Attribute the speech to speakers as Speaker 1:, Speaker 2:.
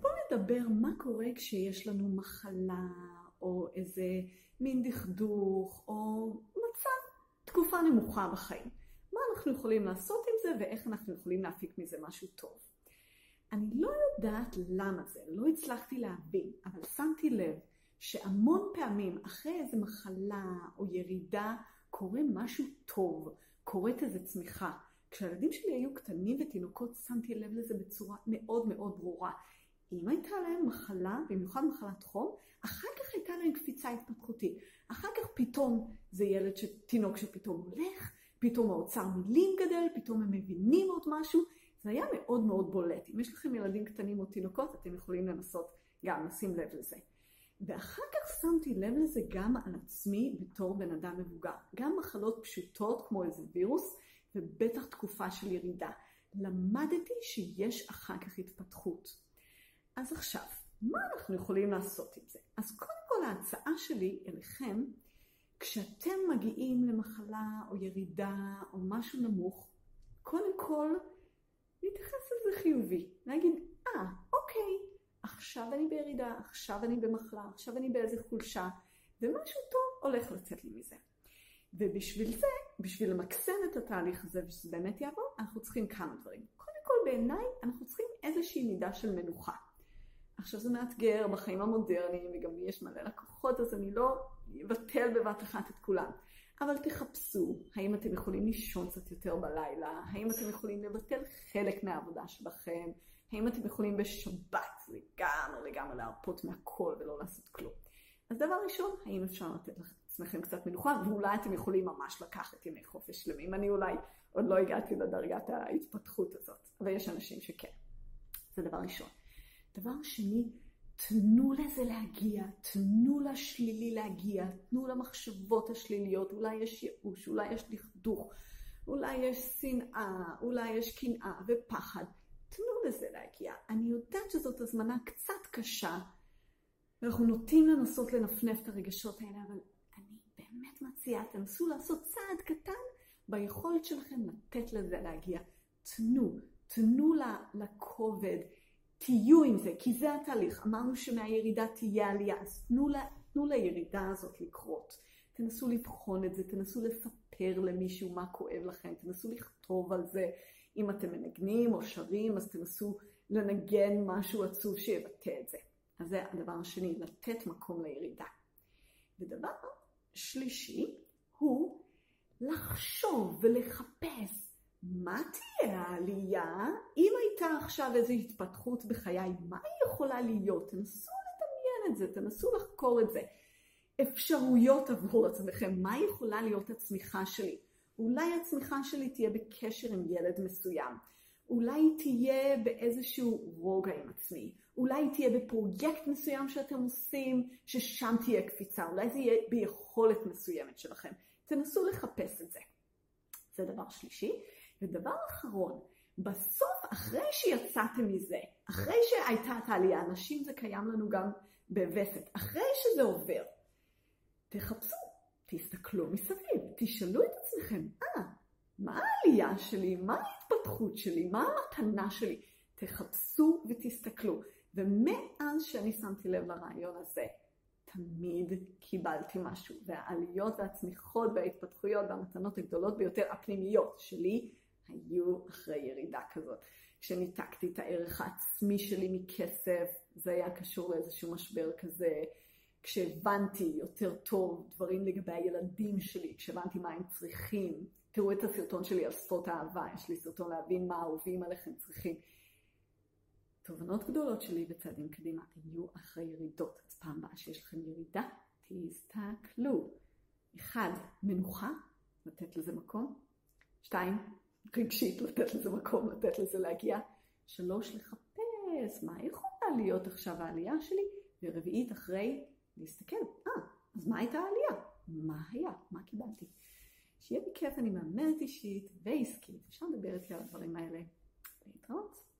Speaker 1: בואו נדבר מה קורה כשיש לנו מחלה או איזה מין דכדוך או מצב, תקופה נמוכה בחיים. מה אנחנו יכולים לעשות עם זה ואיך אנחנו יכולים להפיק מזה משהו טוב. אני לא יודעת למה זה, לא הצלחתי להבין, אבל שמתי לב שהמון פעמים אחרי איזה מחלה או ירידה קורה משהו טוב, קורית איזו צמיחה. כשהילדים שלי היו קטנים ותינוקות שמתי לב לזה בצורה מאוד מאוד ברורה. אם הייתה להם מחלה, במיוחד מחלת חום, אחר כך הייתה להם קפיצה התפתחותית. אחר כך פתאום זה ילד, ש... תינוק שפתאום הולך, פתאום האוצר מילים גדל, פתאום הם מבינים עוד משהו. זה היה מאוד מאוד בולט. אם יש לכם ילדים קטנים או תינוקות, אתם יכולים לנסות גם לשים לב לזה. ואחר כך שמתי לב לזה גם על עצמי בתור בן אדם מבוגר. גם מחלות פשוטות כמו איזה וירוס, ובטח תקופה של ירידה. למדתי שיש אחר כך התפתחות. אז עכשיו, מה אנחנו יכולים לעשות עם זה? אז קודם כל ההצעה שלי אליכם, כשאתם מגיעים למחלה או ירידה או משהו נמוך, קודם כל להתייחס לזה חיובי. להגיד, אה, ah, אוקיי, עכשיו אני בירידה, עכשיו אני במחלה, עכשיו אני באיזה חולשה, ומשהו טוב הולך לצאת לי מזה. ובשביל זה, בשביל למקסם את התהליך הזה ושזה באמת יעבור, אנחנו צריכים כמה דברים. קודם כל בעיניי אנחנו צריכים איזושהי מידה של מנוחה. עכשיו זה מאתגר בחיים המודרניים וגם לי יש מלא לקוחות אז אני לא אבטל בבת אחת את כולם. אבל תחפשו האם אתם יכולים לישון קצת יותר בלילה, האם אתם יכולים לבטל חלק מהעבודה שלכם, האם אתם יכולים בשבת לגמרי לגמרי להרפות מהכל ולא לעשות כלום. אז דבר ראשון, האם אפשר לתת לעצמכם קצת מנוחה, ואולי אתם יכולים ממש לקחת ימי חופש שלמים. אני אולי עוד לא הגעתי לדרגת ההתפתחות הזאת, אבל יש אנשים שכן. זה דבר ראשון. דבר שני, תנו לזה להגיע, תנו לשלילי להגיע, תנו למחשבות השליליות, אולי יש ייאוש, אולי יש דכדוך, אולי יש שנאה, אולי יש קנאה ופחד. תנו לזה להגיע. אני יודעת שזאת הזמנה קצת קשה, ואנחנו נוטים לנסות לנפנף את הרגשות האלה, אבל אני באמת מציעה, תנסו לעשות צעד קטן ביכולת שלכם לתת לזה להגיע. תנו, תנו לכובד. תהיו עם זה, כי זה התהליך. אמרנו שמהירידה תהיה עלייה, אז תנו, לה, תנו לירידה הזאת לקרות. תנסו לבחון את זה, תנסו לספר למישהו מה כואב לכם, תנסו לכתוב על זה. אם אתם מנגנים או שרים, אז תנסו לנגן משהו עצוב שיבטא את זה. אז זה הדבר השני, לתת מקום לירידה. ודבר שלישי הוא לחשוב ולחפש מה תהיה העלייה אם הייתה עכשיו איזו התפתחות בחיי, מה היא יכולה להיות? תנסו לדמיין את זה, תנסו לחקור את זה. אפשרויות עבור עצמכם, מה יכולה להיות הצמיחה שלי? אולי הצמיחה שלי תהיה בקשר עם ילד מסוים. אולי תהיה באיזשהו רוגע עם עצמי. אולי היא תהיה בפרויקט מסוים שאתם עושים, ששם תהיה קפיצה. אולי זה יהיה ביכולת מסוימת שלכם. תנסו לחפש את זה. זה דבר שלישי. ודבר אחרון, בסוף, אחרי שיצאתם מזה, אחרי שהייתה את העלייה, אנשים זה קיים לנו גם בווסת, אחרי שזה עובר, תחפשו, תסתכלו מסביב, תשאלו את עצמכם, אה, מה העלייה שלי, מה ההתפתחות שלי, מה המתנה שלי? תחפשו ותסתכלו. ומאז שאני שמתי לב לרעיון הזה, תמיד קיבלתי משהו. והעליות והצמיחות וההתפתחויות והמתנות הגדולות ביותר, הפנימיות שלי, היו אחרי ירידה כזאת. כשניתקתי את הערך העצמי שלי מכסף, זה היה קשור לאיזשהו משבר כזה. כשהבנתי יותר טוב דברים לגבי הילדים שלי, כשהבנתי מה הם צריכים. תראו את הסרטון שלי על שפות אהבה, יש לי סרטון להבין מה האהובים עליכם צריכים. תובנות גדולות שלי בצעדים קדימה היו אחרי ירידות. אז פעם הבאה שיש לכם ירידה, תסתכלו. אחד, מנוחה, לתת לזה מקום. שתיים, רגשית, לתת לזה מקום, לתת לזה להגיע. שלוש, לחפש מה יכולה להיות עכשיו העלייה שלי. ורביעית, אחרי, להסתכל, אה, אז מה הייתה העלייה? מה היה? מה קיבלתי? שיהיה בכיף, אני מאמנת אישית ועסקית, אפשר לדבר איתי על הדברים האלה. להתראות.